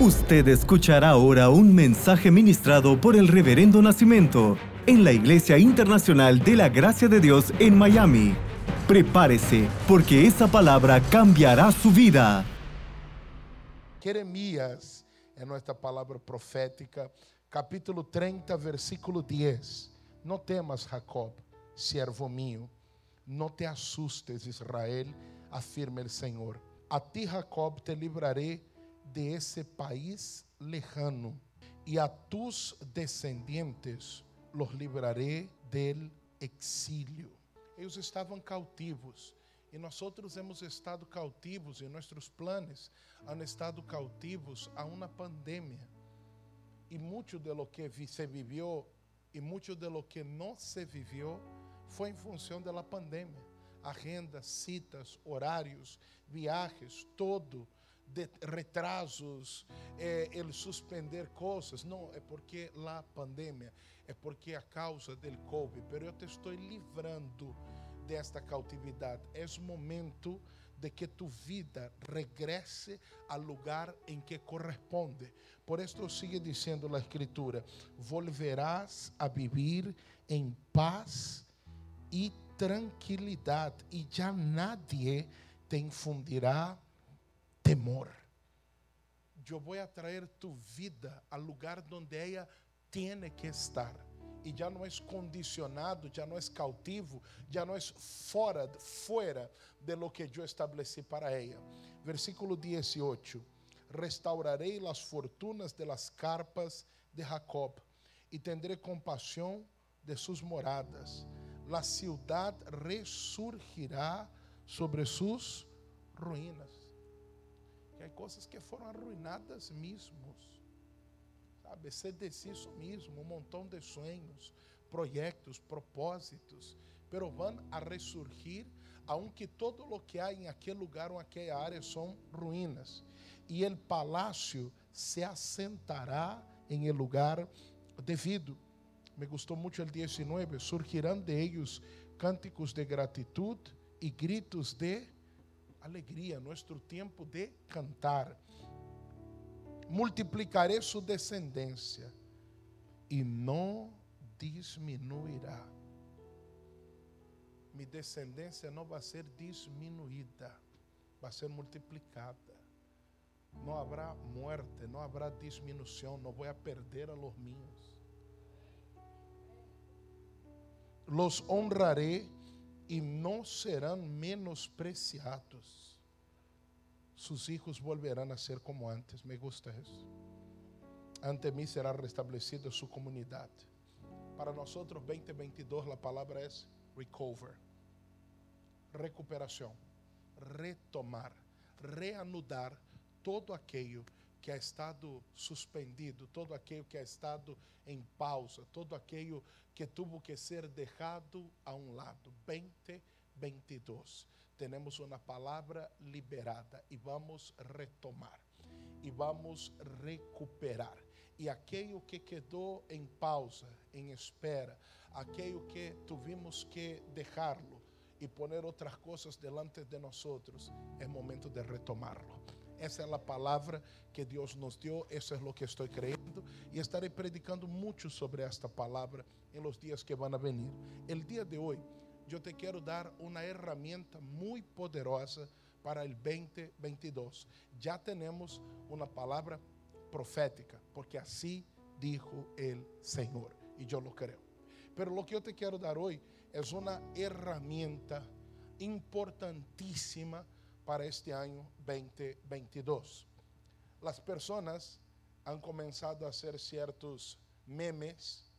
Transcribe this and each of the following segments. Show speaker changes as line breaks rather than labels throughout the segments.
Usted escuchará ahora un mensaje ministrado por el Reverendo Nacimiento en la Iglesia Internacional de la Gracia de Dios en Miami. Prepárese, porque esa palabra cambiará su vida.
Jeremías é nossa palavra profética, capítulo 30, versículo 10. Não temas, Jacob, servo mío, não te assustes, Israel, afirma o Senhor. A ti, Jacob, te livrarei de ese país lejano, y a tus descendientes los libraré del exílio. Eles estavam cautivos e nós outros hemos estado cautivos e nossos planos han estado cautivos a uma pandemia. E muito de lo que se viveu e muito de lo que não se viveu foi em função da pandemia. Agenda, citas, horários, viagens, todo de retrasos, é, ele suspender coisas. Não, é porque lá pandemia, é porque a causa do Covid. Pero eu te estou livrando desta cautividade. É momento de que tu vida regrese ao lugar em que corresponde. Por isso sigue dizendo a Escritura: volverás a vivir em paz e tranquilidade, e já nadie te infundirá temor. Eu vou trazer tu vida ao lugar onde ela tem que estar. E já não é condicionado, já não é cautivo, já não é fora, fora de lo que eu estabeleci para ela. Versículo 18: Restaurarei as fortunas de las carpas de Jacob e tendré compaixão de suas moradas. La ciudad ressurgirá sobre suas ruínas que há coisas que foram arruinadas mesmos. Sabe, se isso mesmo, um montão de sonhos, projetos, propósitos, pero vão a ressurgir, aunque todo lo que há em aquele lugar ou aquela área são ruínas. E o palácio se assentará em el lugar devido. Me gostou muito o 19, surgirão de ellos cânticos de gratitud e gritos de alegria, nosso tempo de cantar. Multiplicarei sua descendência e não diminuirá. Minha descendência não vai ser diminuída, vai ser multiplicada. Não haverá morte, não haverá diminuição, não vou perder a los míos. Los honraré e não serão menospreciados. Sus hijos volverán a ser como antes. Me gusta isso. Ante mim será restabelecida sua comunidade. Para nós 2022 a palavra é recover. Recuperação, retomar, reanudar todo aquilo que ha estado suspendido, todo aquilo que ha estado em pausa, todo aquilo que tuvo que ser deixado a um lado. 2022. Temos uma palavra liberada e vamos retomar e vamos recuperar. E aquilo que quedou em pausa, em espera, aquilo que tuvimos que deixá-lo e poner outras coisas delante de nós, é momento de retomarlo. Essa é a palavra que Deus nos deu, isso é o que estou crendo e estarei predicando muito sobre esta palavra em los dias que vão a venir. El dia de hoje, eu te quero dar uma herramienta muito poderosa para o 2022. Já temos uma palavra profética, porque assim dijo o Senhor, e eu lo creo. Pero lo que eu te quero dar hoje é uma herramienta importantíssima para este ano 2022. As pessoas han começado a hacer certos memes,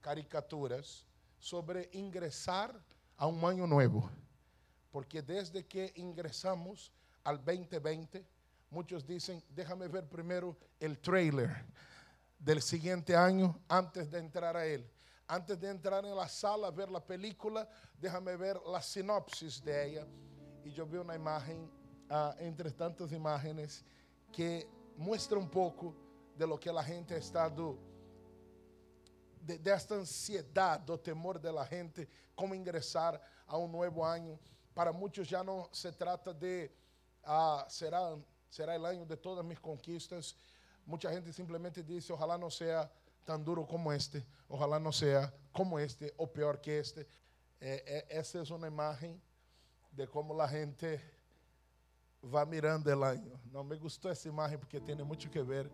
caricaturas sobre ingressar a um ano novo. Porque desde que ingressamos al 2020, muitos dizem, déjame ver primeiro el trailer del siguiente ano antes de entrar a ele. Antes de entrar en la sala a ver la película, déjame ver la sinopsis de ella e eu vi uma imagem, entre tantas imagens, que mostra um pouco de lo que a gente ha estado, de, desta ansiedade, do temor de la gente, como ingressar a um novo ano. Para muitos já não se trata de, ah, será, será o ano de todas minhas conquistas. mucha gente simplemente dice, ojalá no sea tan duro como este, ojalá no sea como este o peor que este. Eh, eh, esa es una imagen de cómo la gente va mirando el año. No me gustó esa imagen porque tiene mucho que ver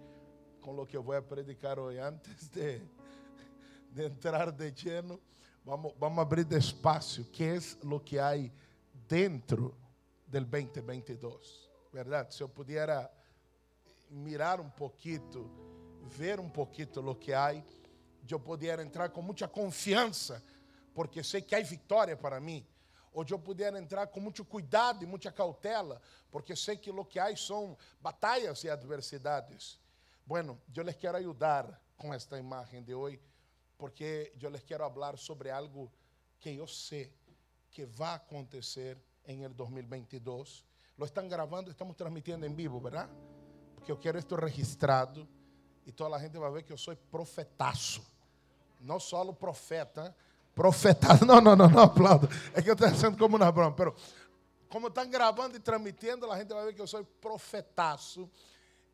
con lo que voy a predicar hoy. Antes de, de entrar de lleno, vamos, vamos abrir despacio. ¿Qué es lo que hay dentro del 2022? ¿Verdad? Si yo pudiera mirar un poquito, ver un poquito lo que hay, yo pudiera entrar con mucha confianza, porque sé que hay victoria para mí. Ou eu puder entrar com muito cuidado e muita cautela, porque sei que o que há são batalhas e adversidades. Bueno, eu les quero ajudar com esta imagem de hoje, porque eu les quero falar sobre algo que eu sei que vai acontecer em 2022. Lo estão gravando, estamos transmitindo em vivo, verdade? Porque eu quero isto registrado e toda a gente vai ver que eu sou profetaço. Não só o profeta, profetado. Não, não, não, não aplaudo. É que eu estou sendo como na broma. Pero, como estão gravando e transmitindo, a gente vai ver que eu sou profetaço.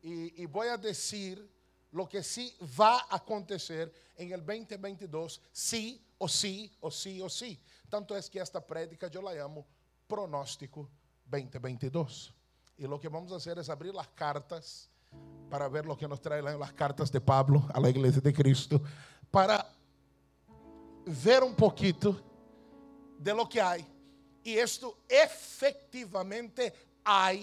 E, e vou a dizer lo que sí vai acontecer em el 2022, sí ou sí, ou sí, ou sí. Tanto é que esta prédica eu la llamo pronóstico 2022. E lo que vamos hacer es abrir las cartas para ver lo que nos trae las cartas de Pablo a la iglesia de Cristo, para ver um pouquinho de lo que há. E isto efetivamente há.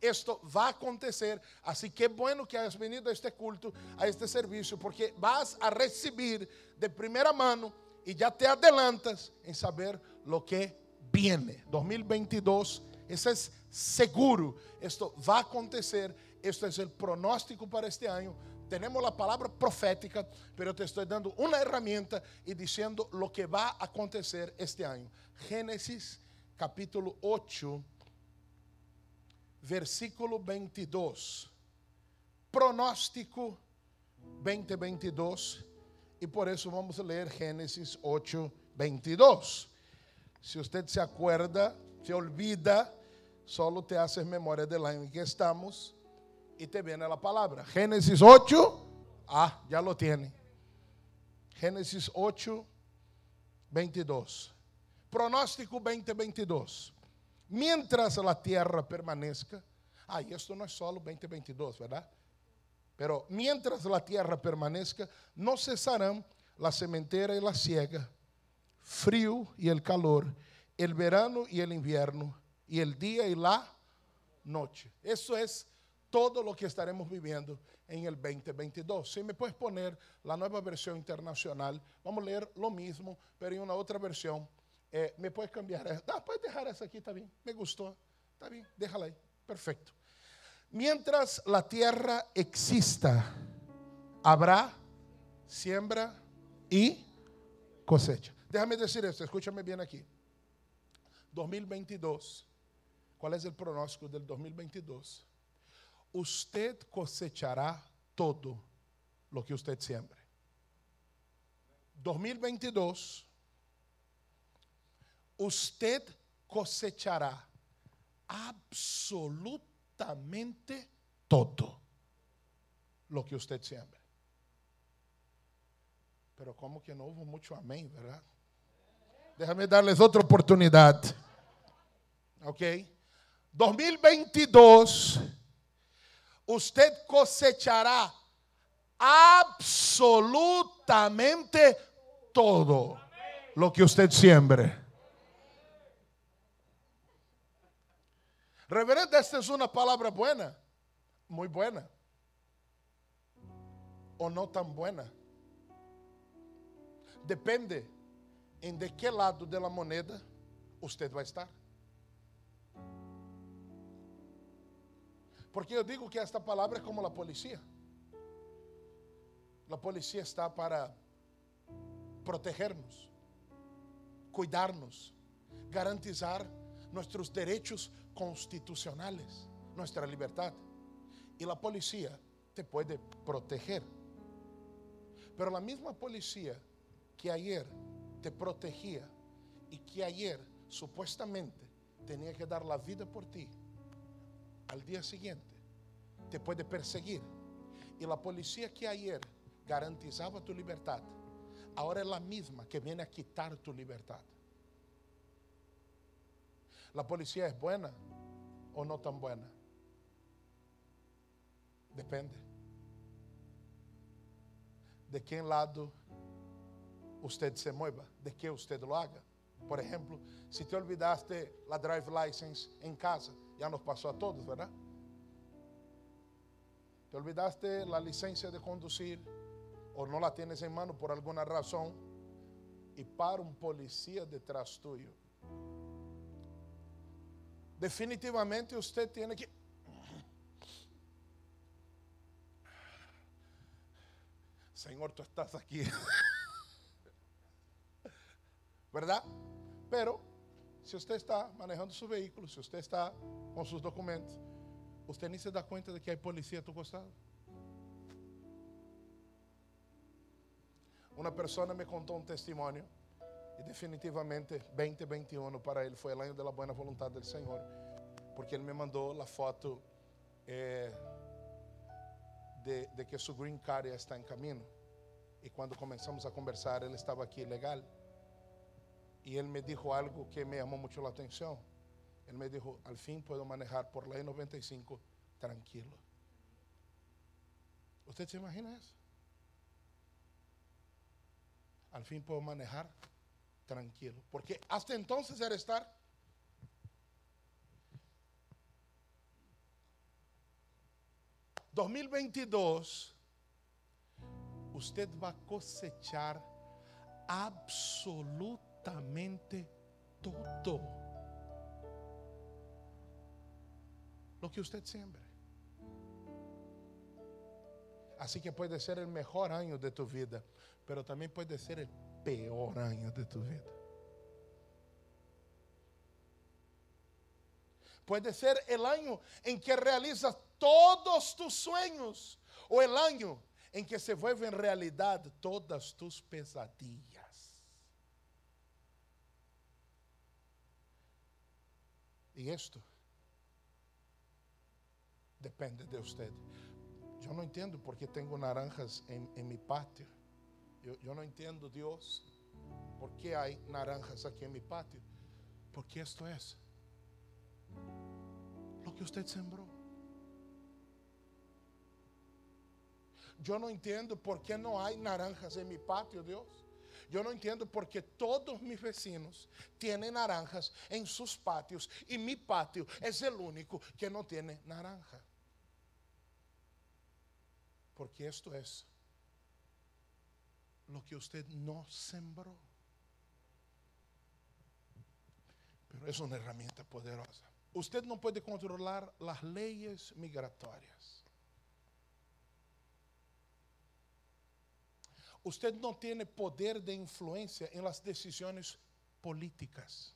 Isto vai acontecer. Assim que é bueno que hayas venido a este culto, a este serviço, porque vas a receber de primeira mão e já te adelantas em saber lo que viene. 2022, isso é seguro. Isto vai acontecer. Este é o pronóstico para este ano tenemos la palabra profética, pero te estoy dando una herramienta y diciendo lo que va a acontecer este año. Génesis capítulo 8, versículo 22. Pronóstico 2022. Y por eso vamos a leer Génesis 8, 22. Si usted se acuerda, se olvida, solo te haces memoria del año en que estamos y te viene la palabra. Génesis 8, ah, ya lo tiene. Génesis 8, 22. Pronóstico 2022. Mientras la tierra permanezca, ah, y esto no es solo 2022, ¿verdad? Pero mientras la tierra permanezca, no cesarán la sementera y la siega, frío y el calor, el verano y el invierno, y el día y la noche. Eso es todo lo que estaremos viviendo en el 2022. Si me puedes poner la nueva versión internacional, vamos a leer lo mismo, pero en una otra versión. Eh, me puedes cambiar. Ah, puedes dejar esa aquí, está bien. Me gustó. Está bien, déjala ahí. Perfecto. Mientras la tierra exista, habrá siembra y cosecha. Déjame decir esto, escúchame bien aquí. 2022. ¿Cuál es el pronóstico del 2022? Usted cosechará todo lo que usted siembre. 2022, usted cosechará absolutamente todo lo que usted siembre. Pero como que no hubo mucho amén, ¿verdad? Déjame darles otra oportunidad. Ok. 2022 usted cosechará absolutamente todo lo que usted siembre. Reverendo, esta es una palabra buena, muy buena, o no tan buena. Depende en de qué lado de la moneda usted va a estar. Porque yo digo que esta palabra es como la policía. La policía está para protegernos, cuidarnos, garantizar nuestros derechos constitucionales, nuestra libertad. Y la policía te puede proteger. Pero la misma policía que ayer te protegía y que ayer supuestamente tenía que dar la vida por ti, al día siguiente te puede perseguir Y la policía que ayer garantizaba tu libertad, ahora es la misma que viene a quitar tu libertad. ¿La policía es buena o no tan buena? Depende. De qué lado usted se mueva, de qué usted lo haga. Por ejemplo, si te olvidaste la drive license en casa, ya nos pasó a todos, ¿verdad? Te olvidaste la licencia de conducir o no la tienes en mano por alguna razón y para un policía detrás tuyo. Definitivamente usted tiene que... Señor, tú estás aquí. ¿Verdad? Pero si usted está manejando su vehículo, si usted está con sus documentos, usted ni se da cuenta de que hay policía a tu costado. Una persona me contó un testimonio y definitivamente 2021 para él fue el año de la buena voluntad del Señor, porque él me mandó la foto eh, de, de que su green card está en camino. Y cuando comenzamos a conversar, él estaba aquí legal. Y él me dijo algo que me llamó mucho la atención. Él me dijo, al fin puedo manejar por ley 95 tranquilo. ¿Usted se imagina eso? Al fin puedo manejar tranquilo. Porque hasta entonces era estar... ...2022... ...usted va a cosechar... ...absolutamente... ...todo... ...lo que usted siembre... Así que puede ser el mejor año de tu vida, pero también puede ser el peor año de tu vida. Puede ser el año en que realizas todos tus sueños o el año en que se vuelven realidad todas tus pesadillas. Y esto depende de usted. Yo no entiendo por qué tengo naranjas en, mi patio. Yo, no entiendo, Dios, por qué hay naranjas aquí en mi patio. Porque esto es lo que usted sembró. Yo no entiendo por qué no hay naranjas en mi patio, Dios. Yo no entiendo por qué todos mis vecinos tienen naranjas en sus patios y mi patio es el único que no tiene naranja. Porque esto es lo que usted no sembró. Pero es una herramienta poderosa. Usted no puede controlar las leyes migratorias. Usted no tiene poder de influencia en las decisiones políticas.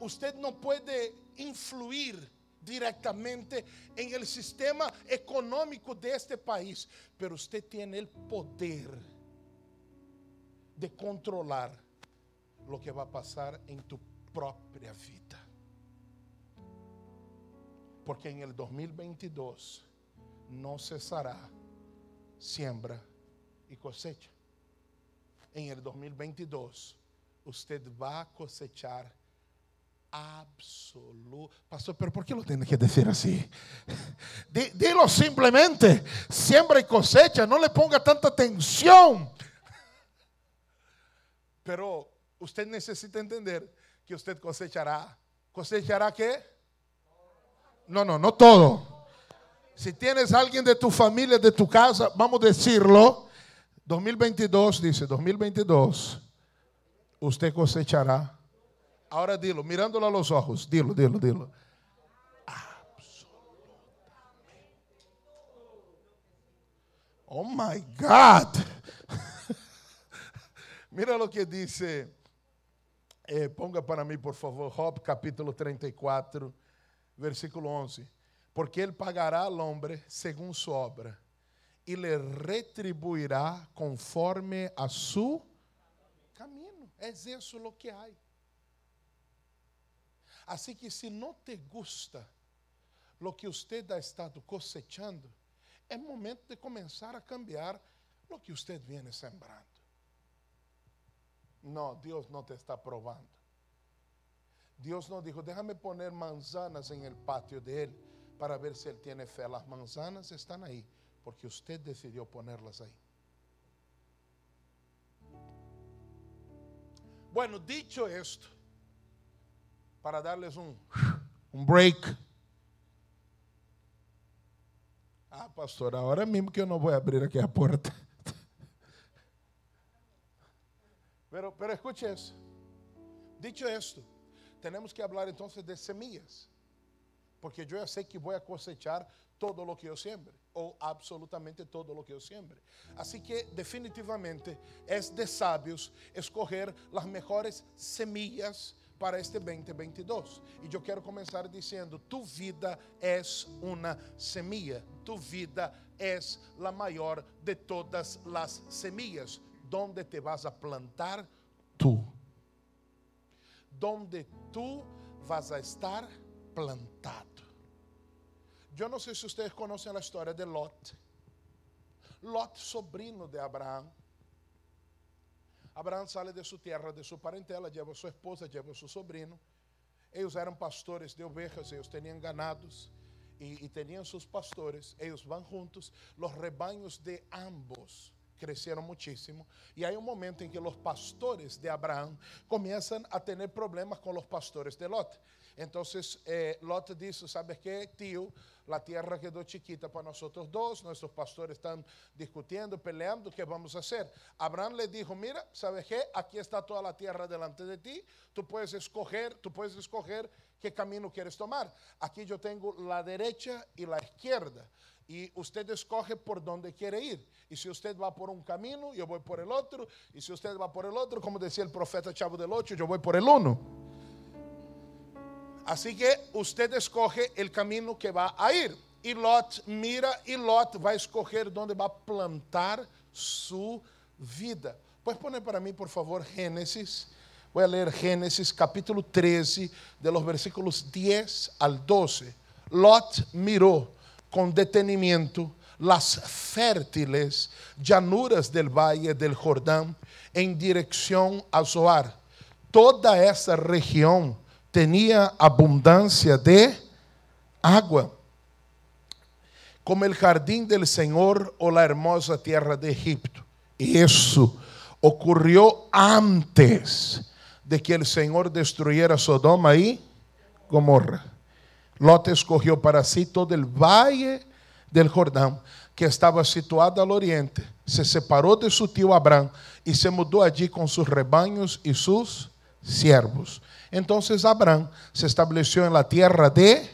Usted no puede influir directamente en el sistema económico de este país, pero usted tiene el poder de controlar lo que va a pasar en tu propia vida. Porque en el 2022 no cesará siembra y cosecha. En el 2022 usted va a cosechar absoluto. Pastor, pero ¿por qué lo tiene que decir así? Dilo simplemente, siembra y cosecha, no le ponga tanta atención. Pero usted necesita entender que usted cosechará. ¿Cosechará qué? No, no, no todo. Si tienes alguien de tu familia, de tu casa, vamos a decirlo. 2022 dice, 2022, usted cosechará Ahora dilo, mirándolo a los ojos, dilo, dilo, dilo. Oh my God. Mira lo que dice, eh, ponga para mí por favor, Job capítulo 34, versículo 11. Porque Él pagará al hombre según su obra y le retribuirá conforme a su camino. Es eso lo que hay. Así que si no te gusta lo que usted ha estado cosechando, es momento de comenzar a cambiar lo que usted viene sembrando. No, Dios no te está probando. Dios no dijo, déjame poner manzanas en el patio de él para ver si él tiene fe. Las manzanas están ahí porque usted decidió ponerlas ahí. Bueno, dicho esto, para darles un, break. Ah, pastor, ahora mismo que eu não vou abrir aqui a porta. Pero, pero escuche eso. Dicho esto, tenemos que hablar entonces de semillas. Porque yo ya sé que voy a cosechar todo lo que yo siembre, o absolutamente todo lo que yo siembre. Así que definitivamente es de sabios escoger las mejores semillas para este 2022. E eu quero começar dizendo: tu vida és uma semilla, tu vida és a maior de todas as semillas. Donde te vas a plantar tu? Donde tu vas a estar plantado. Eu não sei se vocês conhecem a história de Lot. Lot, sobrino de Abraão, Abraão sale de sua terra, de sua parentela, leva sua esposa, leva seu sobrinho. Eles eram pastores de ovejas, eles tinham ganados e, tinham seus pastores. Eles vão juntos, os rebanhos de ambos cresceram muitíssimo. E aí um momento em que os pastores de Abraão começam a ter problemas com os pastores de Lot. Então, eh, Lot disse: Sabe que, tio? La tierra quedó chiquita para nosotros dos, nuestros pastores están discutiendo, peleando, ¿qué vamos a hacer? Abraham le dijo, mira, ¿sabes qué? Aquí está toda la tierra delante de ti, tú puedes escoger, tú puedes escoger qué camino quieres tomar. Aquí yo tengo la derecha y la izquierda. Y usted escoge por dónde quiere ir. Y si usted va por un camino, yo voy por el otro. Y si usted va por el otro, como decía el profeta Chavo del Ocho, yo voy por el uno. Así que usted escoge el camino que va a ir. Y Lot mira y Lot va a escoger dónde va a plantar su vida. Puedes poner para mí, por favor, Génesis. Voy a leer capítulo 13, de los versículos 10 al 12. Lot miró con detenimiento las fértiles llanuras del valle del Jordán en dirección a Zoar. Toda esa región tenía abundancia de agua, como el jardín del Señor o la hermosa tierra de Egipto. Y eso ocurrió antes de que el Señor destruyera Sodoma y Gomorra. Lot escogió para sí todo el valle del Jordán, que estaba situado al oriente. Se separó de su tío Abraham y se mudó allí con sus rebaños y sus siervos. Entonces Abraham se estableció en la tierra de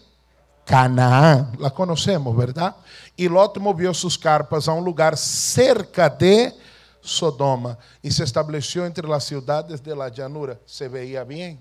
Canaán. La conocemos, ¿verdad? Y Lot movió sus carpas a un lugar cerca de Sodoma y se estableció entre las ciudades de la llanura. Se veía bien.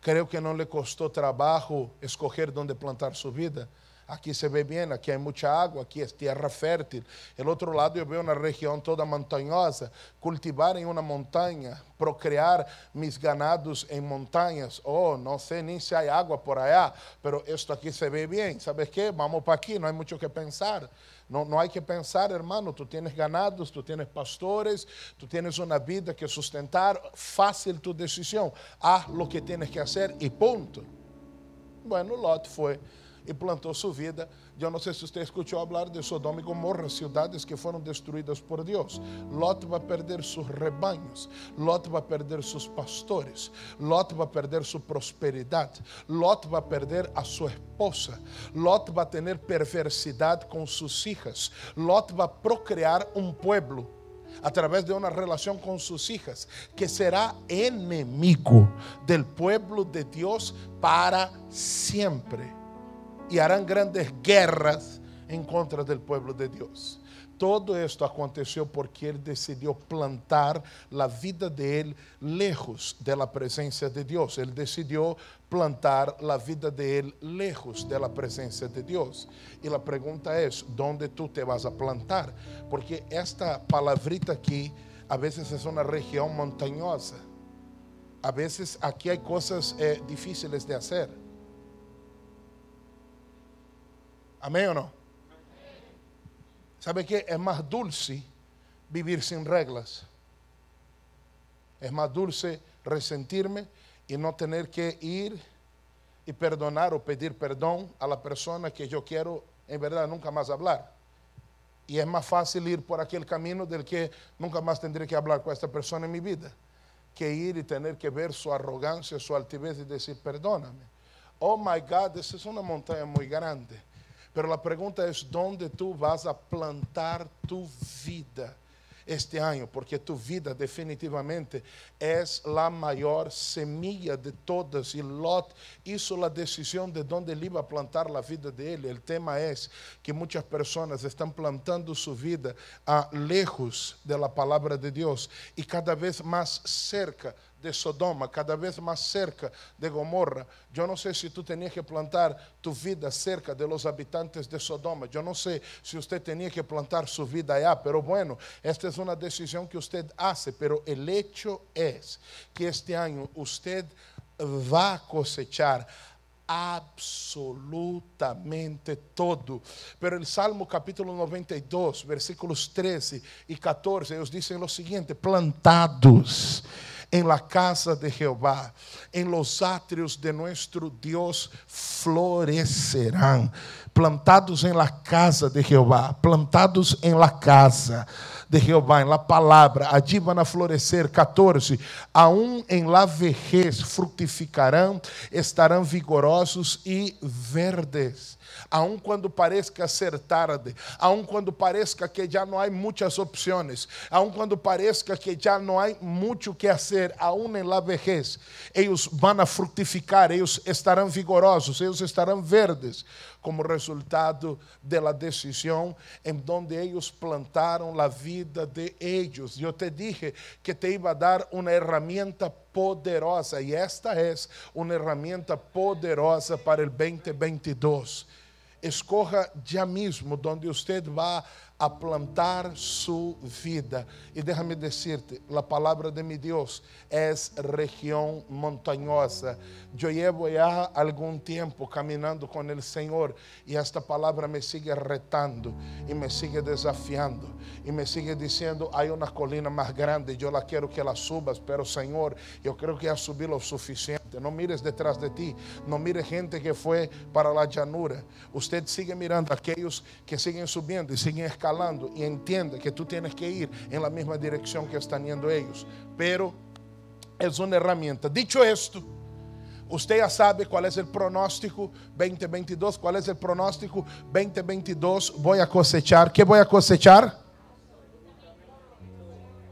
Creo que no le costó trabajo escoger dónde plantar su vida. Aqui se vê bem, aqui há muita água, aqui é terra fértil. Do outro lado eu vejo uma região toda montanhosa, cultivar em uma montanha, procriar mis ganados em montanhas. Oh, não sei nem se há água por allá, mas isto aqui se vê bem. ¿Sabes que? Vamos para aqui, não há muito que pensar. Não, não há que pensar, hermano. Tu tienes ganados, tu tienes pastores, tu tienes uma vida que sustentar. Fácil tu decisão. Haz lo que tienes que fazer e ponto. Bueno, Lot foi e plantou sua vida. Eu não sei se você escutou falar de Sodoma e Gomorra, cidades que foram destruídas por Deus. Lot vai perder seus rebanhos, Lot vai perder seus pastores, Lot vai perder sua prosperidade, Lot vai perder a sua esposa, Lot vai ter perversidade com suas filhas, Lot vai procriar um pueblo a través de una relación con sus hijas, que será enemigo del pueblo de Dios para siempre y harán grandes guerras en contra del pueblo de Dios. Todo esto aconteció porque él decidió plantar la vida de él lejos de la presencia de Dios. Él decidió plantar la vida de él lejos de la presencia de Dios. Y la pregunta es, ¿dónde tú te vas a plantar? Porque esta palabrita aquí a veces es una región montañosa. A veces aquí hay cosas eh, difíciles de hacer ¿Amén o no? ¿Sabe qué? Es más dulce vivir sin reglas. Es más dulce resentirme y no tener que ir y perdonar o pedir perdón a la persona que yo quiero en verdad nunca más hablar. Y es más fácil ir por aquel camino del que nunca más tendré que hablar con esta persona en mi vida, que ir y tener que ver su arrogancia, su altivez y decir, perdóname. Oh my God, esa es una montaña muy grande. Pero la pregunta es, ¿dónde tú vas a plantar tu vida? este año, porque tu vida definitivamente es la mayor semilla de todas. Y Lot hizo la decisión de dónde él iba a plantar la vida de él. El tema es que muchas personas están plantando su vida a lejos de la palabra de Dios y cada vez más cerca de Sodoma, cada vez mais cerca de Gomorra. Eu não sei se tu tinha que plantar tu vida cerca de los habitantes de Sodoma. Eu não sei se você tinha que plantar sua vida allá, pero bueno, esta é uma decisão que você hace, pero el hecho es que este ano usted va a cosechar absolutamente todo. Pero el Salmo capítulo 92, versículos 13 y 14, ellos dicen lo siguiente, plantados en la casa de Jehová, en los atrios de nuestro Dios florecerán. Plantados en la casa de Jehová, plantados en la casa de Jehová, en la palavra, allí van a florescer. 14. Aún em la vejez frutificarão, estarão vigorosos e verdes aun quando pareça ser tarde, aun quando pareça que já não há muitas opções, aun quando pareça que já não há muito que fazer, aun em la vejez, eles vão frutificar, eles estarão vigorosos, eles estarão verdes, como resultado da decisão em donde eles plantaram a vida de eles. Eu te dije que te iba a dar uma herramienta poderosa e esta é uma herramienta poderosa para o 2022 escorra já mesmo onde você vai a plantar su vida. E déjame decirte, a palavra de mi Deus é região montanhosa. Eu llevo já algum tempo caminhando com o Senhor e esta palavra me sigue retando e me sigue desafiando e me sigue dizendo: há uma colina mais grande, eu la quero que ela subas, pero Senhor, eu creo que já subi o suficiente. Não mires detrás de ti, não mire gente que foi para a llanura. Usted sigue mirando aqueles que siguen subindo e siguen escalando y entiende que tú tienes que ir en la misma dirección que están yendo ellos. Pero es una herramienta. Dicho esto, Usted ya sabe cuál es el pronóstico 2022. ¿Cuál es el pronóstico 2022? Voy a cosechar. ¿Qué voy a cosechar?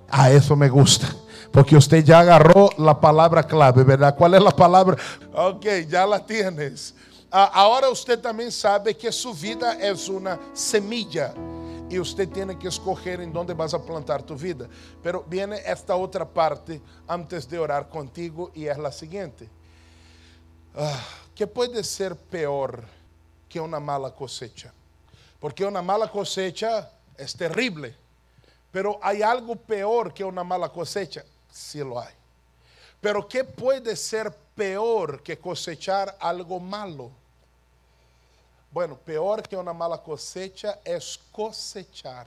Ah, eso me gusta. Porque usted ya agarró la palabra clave, ¿verdad? ¿Cuál es la palabra? Ok, ya la tienes. Ah, ahora usted también sabe que su vida es una semilla y usted tiene que escoger en dónde vas a plantar tu vida. Pero viene esta otra parte antes de orar contigo y es la siguiente. Ah, ¿Qué puede ser peor que una mala cosecha? Porque una mala cosecha es terrible, pero hay algo peor que una mala cosecha, sí lo hay. Pero ¿qué puede ser peor que cosechar algo malo? Bueno, peor que una mala cosecha es cosechar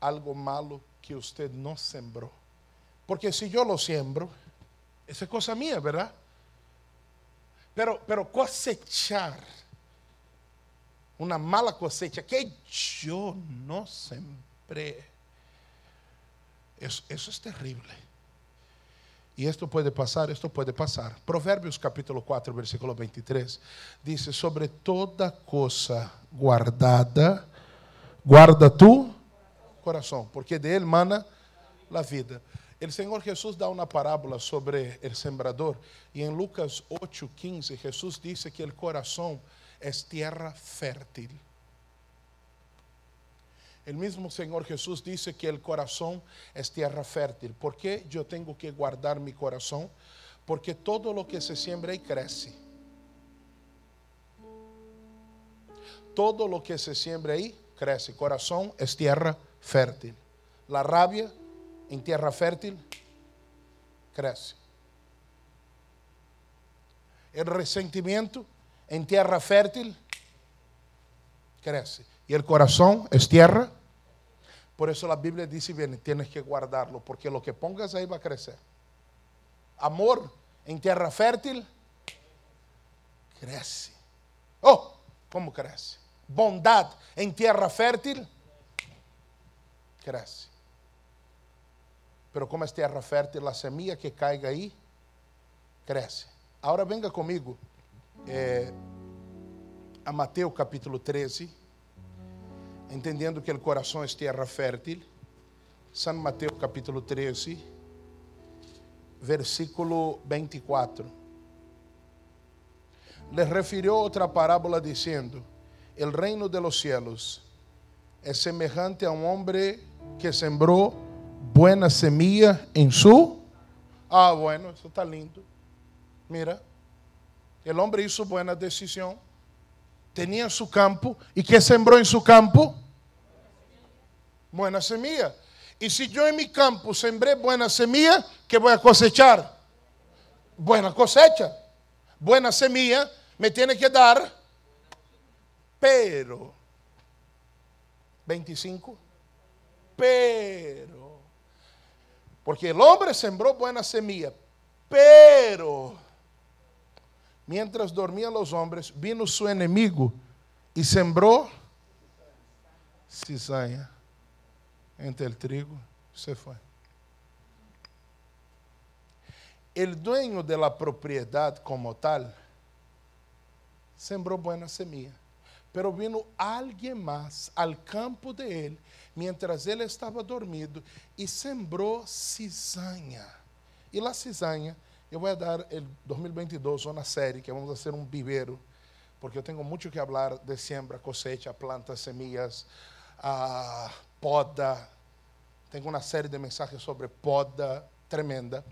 algo malo que usted no sembró. Porque si yo lo siembro, esa es cosa mía, ¿verdad? Pero, pero cosechar una mala cosecha que yo no sembré, eso es terrible. E isto pode passar, isto pode passar. Provérbios capítulo 4, versículo 23, diz: Sobre toda coisa guardada, guarda tu coração, porque de ele mana a vida. O Senhor Jesus dá uma parábola sobre o sembrador, e em Lucas 8, 15, Jesus disse que o coração é terra fértil. El mismo Señor Jesús dice que el corazón es tierra fértil. ¿Por qué yo tengo que guardar mi corazón? Porque todo lo que se siembra ahí crece. Todo lo que se siembra ahí crece. Corazón es tierra fértil. La rabia en tierra fértil crece. El resentimiento en tierra fértil crece. Y el corazón es tierra. Por eso la Biblia dice, bien, tienes que guardarlo, porque lo que pongas ahí va a crecer. Amor en tierra fértil, crece. Oh, ¿cómo crece? Bondad en tierra fértil, crece. Pero como es tierra fértil, la semilla que caiga ahí, crece. Ahora venga conmigo eh, a Mateus capítulo 13, entendendo que o coração é terra fértil. San Mateus capítulo 13, versículo 24. Les refirió outra parábola dizendo: El reino de los cielos é semejante a um homem que sembrou buena semilla em su. Ah, bueno, isso está lindo. Mira, el hombre hizo buena decisión, tenía su campo, ¿y qué sembró en su campo? Buena semilla. Y si yo en mi campo sembré buena semilla, ¿qué voy a cosechar? Buena cosecha. Buena semilla me tiene que dar, pero, 25, pero, porque el hombre sembró buena semilla, pero, Mientras dormiam os homens, vino su enemigo e sembrou cizaña entre o trigo. Se foi. O dueño de la propriedade como tal sembrou buena semilla. Pero vino alguém mais al campo de ele, mientras ele estava dormido, e sembrou cizaña. E a cizaña eu vou dar el 2022 uma série que vamos fazer um viveiro, porque eu tenho muito que falar de siembra, cosecha, plantas, semillas, uh, poda. Tenho uma série de mensagens sobre poda tremenda.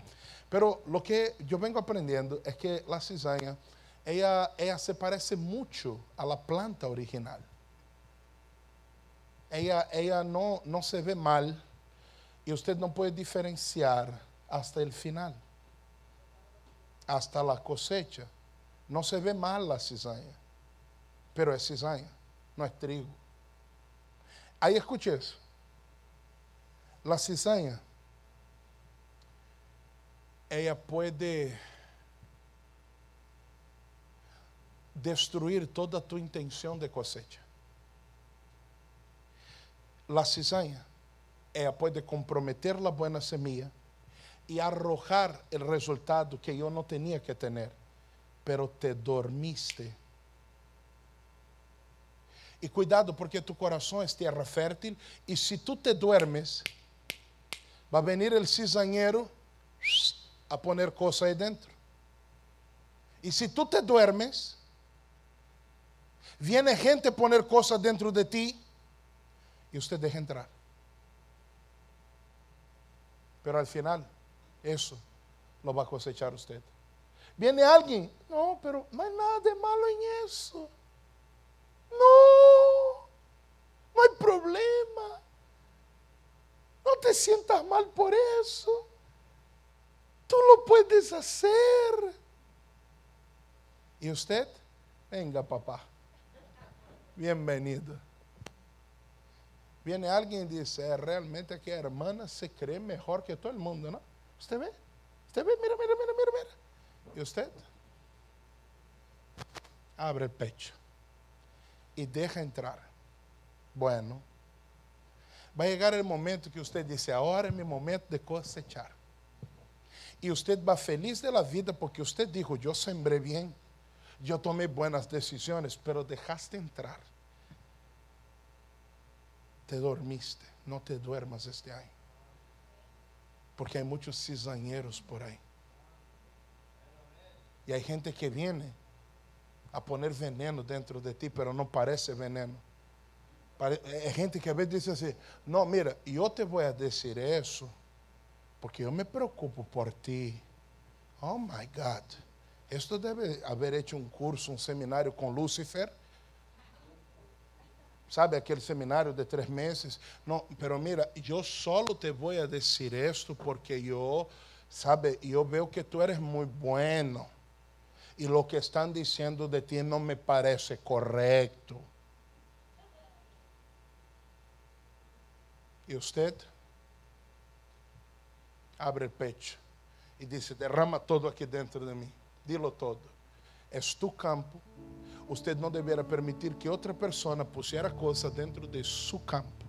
Pero lo que eu vengo aprendendo é que a cizaña, ela, ela se parece muito a la planta original. Ela, ela não, não se vê mal e você não pode diferenciar hasta o final hasta la cosecha. No se ve mal la cizaña, pero es cizaña, no es trigo. Ahí escuche eso. La cizaña, ella puede destruir toda tu intención de cosecha. La cizaña, ella puede comprometer la buena semilla y arrojar el resultado que yo no tenía que tener, pero te dormiste. Y cuidado porque tu corazón es tierra fértil y si tú te duermes, va a venir el cizañero a poner cosas ahí dentro. Y si tú te duermes, viene gente a poner cosas dentro de ti y usted deja entrar. Pero al final eso lo va a cosechar usted. Viene alguien, no, pero no hay nada de malo en eso. No, no hay problema. No te sientas mal por eso. Tú lo puedes hacer. ¿Y usted? Venga, papá. Bienvenido. Viene alguien y dice, eh, realmente que hermana se cree mejor que todo el mundo, ¿no? ¿Usted ve? ¿Usted ve? Mira, mira, mira, mira, mira. ¿Y usted? Abre el pecho y deja entrar. Bueno, va a llegar el momento que usted dice, ahora es mi momento de cosechar. Y usted va feliz de la vida porque usted dijo, yo sembré bien, yo tomé buenas decisiones, pero dejaste entrar. Te dormiste, no te duermas este año. Porque hay muchos cizañeros por ahí. Y hay gente que viene a poner veneno dentro de ti, pero no parece veneno. Hay gente que a veces dice así, no, mira, yo te voy a decir eso porque yo me preocupo por ti. Oh my God. Esto debe haber hecho un curso, un seminario con Lucifer sabe, aquel seminario de tres meses. No, pero mira, yo solo te voy a decir esto porque yo, sabe, yo veo que tú eres muy bueno y lo que están diciendo de ti no me parece correcto. Y usted abre el pecho y dice, derrama todo aquí dentro de mí, dilo todo. Es tu campo, Você não deverá permitir que outra pessoa pusiera coisa dentro de seu campo.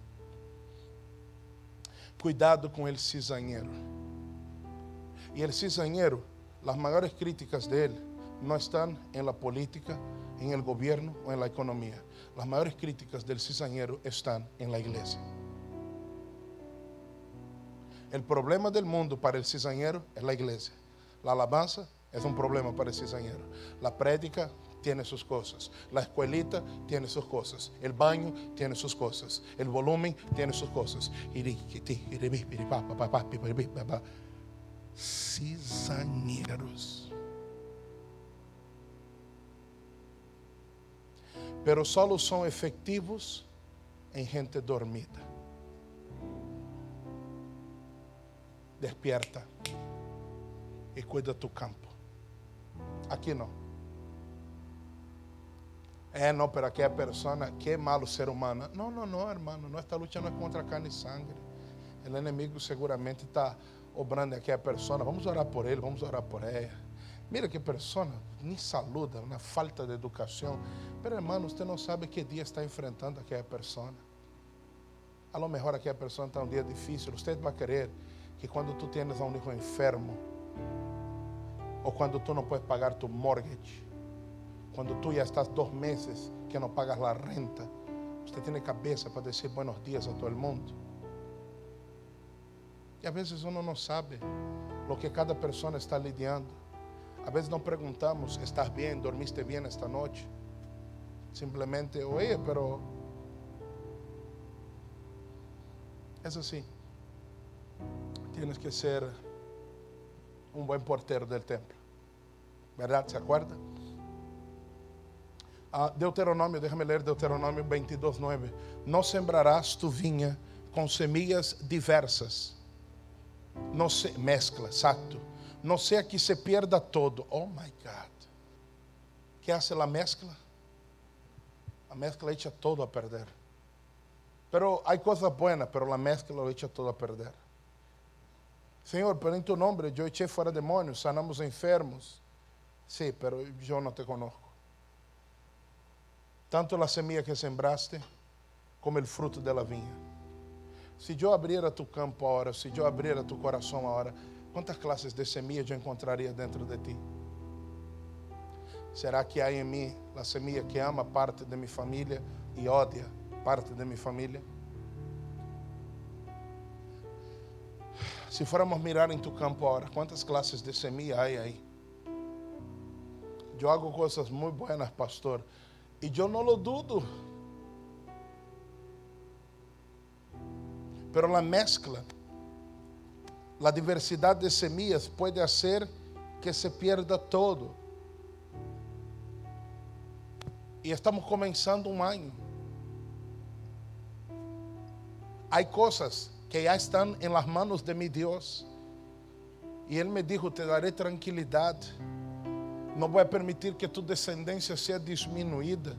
Cuidado com el cizañero. E el cizañero, as maiores críticas dele não estão em la política, em el governo ou em la economia. As maiores críticas del cizañero estão em la igreja. El problema del mundo para el cizañero es la iglesia. La alabanza es un problema para el cizañero. La prédica tiene sus cosas. La escuelita tiene sus cosas. El baño tiene sus cosas. El volumen tiene sus cosas. Cizañeros. Pero solo son efectivos en gente dormida. Despierta e cuida tu campo. Aqui não. É, não, para aquela pessoa, que malo ser humano. Não, não, não, hermano. Nossa luta não é contra carne e sangue. O inimigo seguramente está obrando a pessoa. Vamos orar por ele, vamos orar por ela. Mira que pessoa nem saluda, na falta de educação. Mas, hermano, você não sabe que dia está enfrentando aquela pessoa. A lo mejor aquela pessoa está um dia difícil. Você vai querer que quando tu tienes a um hijo enfermo, ou quando tu não puedes pagar tu mortgage, Cuando tú ya estás dos meses que no pagas la renta, usted tiene cabeza para decir buenos días a todo el mundo. Y a veces uno no sabe lo que cada persona está lidiando. A veces no preguntamos, ¿estás bien? ¿Dormiste bien esta noche? Simplemente, oye, pero es así. Tienes que ser un buen portero del templo. ¿Verdad? ¿Se acuerdan? Deuteronômio, déjame ler Deuteronômio 22, 9. Não sembrarás tu vinha com semillas diversas. Não se mescla, exacto. Não seja que se pierda todo. Oh my God. Que hace la mezcla? A mezcla echa todo a perder. Pero hay cosas buenas, pero la mezcla echa todo a perder. Senhor, pero em tu nome eu eché fora demônios, sanamos enfermos. Sí, pero eu não te conozco. Tanto a semilla que sembraste, como o fruto da vinha. Se eu abrir tu campo agora, se eu abrir tu coração agora, quantas classes de semilla eu encontraria dentro de ti? Será que há em mim a semilla que ama parte de minha família e odia parte de minha família? Se formos mirar em tu campo agora, quantas classes de semilla há aí? Eu hago coisas muito buenas, pastor, e eu não lo dudo. Pero a mezcla, a diversidade de semillas pode ser que se pierda todo. E estamos começando um ano. Há coisas que já estão em las manos de mi Deus. E Ele me dijo: Te daré tranquilidade. Não vou permitir que tu descendência seja diminuída.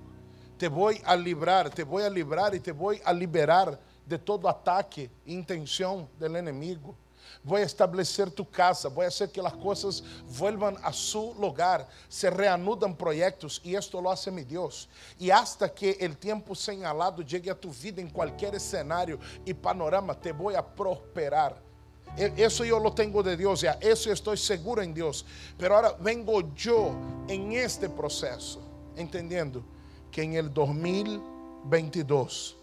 Te vou a livrar, te vou a livrar e te vou a liberar de todo ataque e intenção do inimigo. Vou estabelecer tu casa, vou fazer que as coisas vuelvan a su lugar, se reanudam projetos e isto lo hace mi Deus. E hasta que o tempo señalado chegue a tu vida em qualquer cenário e panorama, te vou a prosperar. Eso yo lo tengo de Dios, ya eso estoy seguro en Dios. Pero ahora vengo yo en este proceso, entendiendo que en el 2022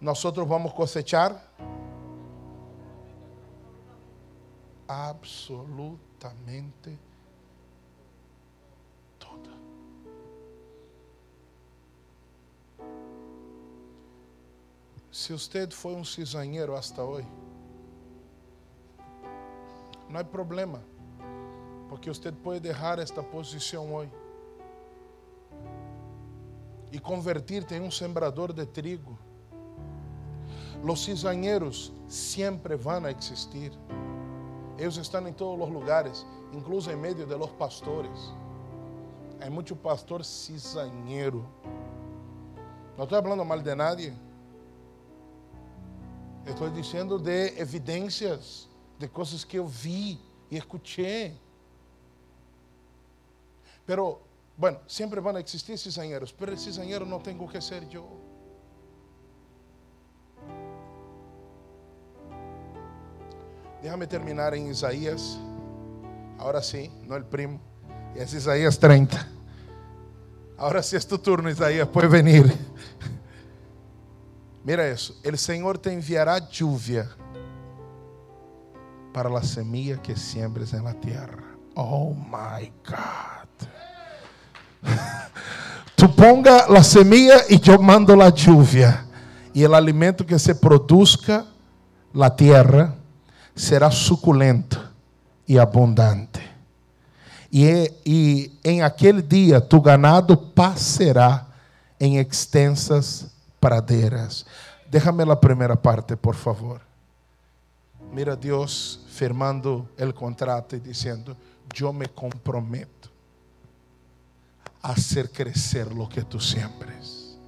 nosotros vamos a cosechar absolutamente toda. Se você foi um cizañeiro hasta hoje, não há problema, porque você pode deixar esta posição hoje e convertir-te em um sembrador de trigo. Os cizañeros sempre vão existir. Eles estão em todos os lugares, incluso em meio de los pastores. Há muito pastor cizañero. Não estou falando mal de nadie. Estou dizendo de evidências, de coisas que eu vi e escutei. Pero, bueno, sempre vão existir cizañeros, pero el não tenho que ser eu. Déjame terminar em Isaías. Agora sim, não el primo. É Isaías 30. Agora sim é tu turno, Isaías, pode venir. Mira isso. O Senhor te enviará lluvia para a semilla que siembres en la tierra. Oh my God. Tu ponga la semilla y yo mando la lluvia. Y el alimento que se produzca la tierra será suculento y abundante. Y, y en aquel día tu ganado pasará en extensas praderas. Déjame la primera parte, por favor. Mira Deus firmando o contrato e dizendo: Eu me comprometo a hacer crescer lo que tu siembres.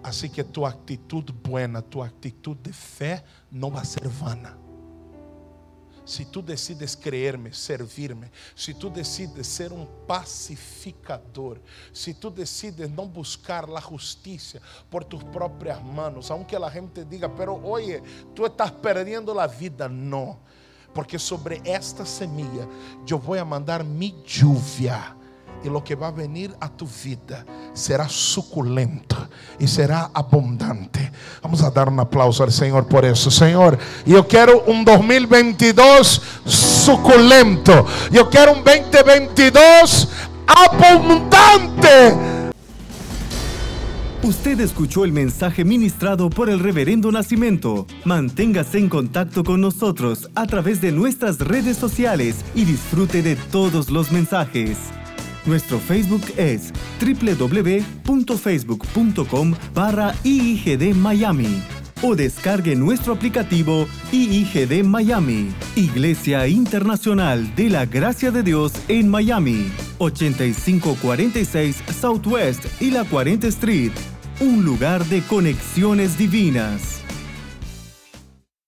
Assim que tu actitud buena, tu actitud de fé não vai ser vana. Se tu decides creer-me, servir-me, se tu decides ser um pacificador, se tu decides não buscar a justiça por tus próprias manos, aunque a gente diga, pero oye, tu estás perdiendo a vida, não, porque sobre esta semilla eu vou mandar mi lluvia e lo que vai venir a tu vida será suculento e será abundante. Vamos a dar um aplauso ao Senhor por isso, Senhor. E eu quero um 2022 suculento. Eu quero um 2022 abundante.
Usted escuchó el mensaje ministrado por el reverendo Nacimiento. Manténgase en contacto con nosotros a través de nuestras redes sociales y disfrute de todos los mensajes. Nuestro Facebook es www.facebook.com barra IIGD Miami o descargue nuestro aplicativo IIGD Miami, Iglesia Internacional de la Gracia de Dios en Miami, 8546 Southwest y la 40 Street, un lugar de conexiones divinas.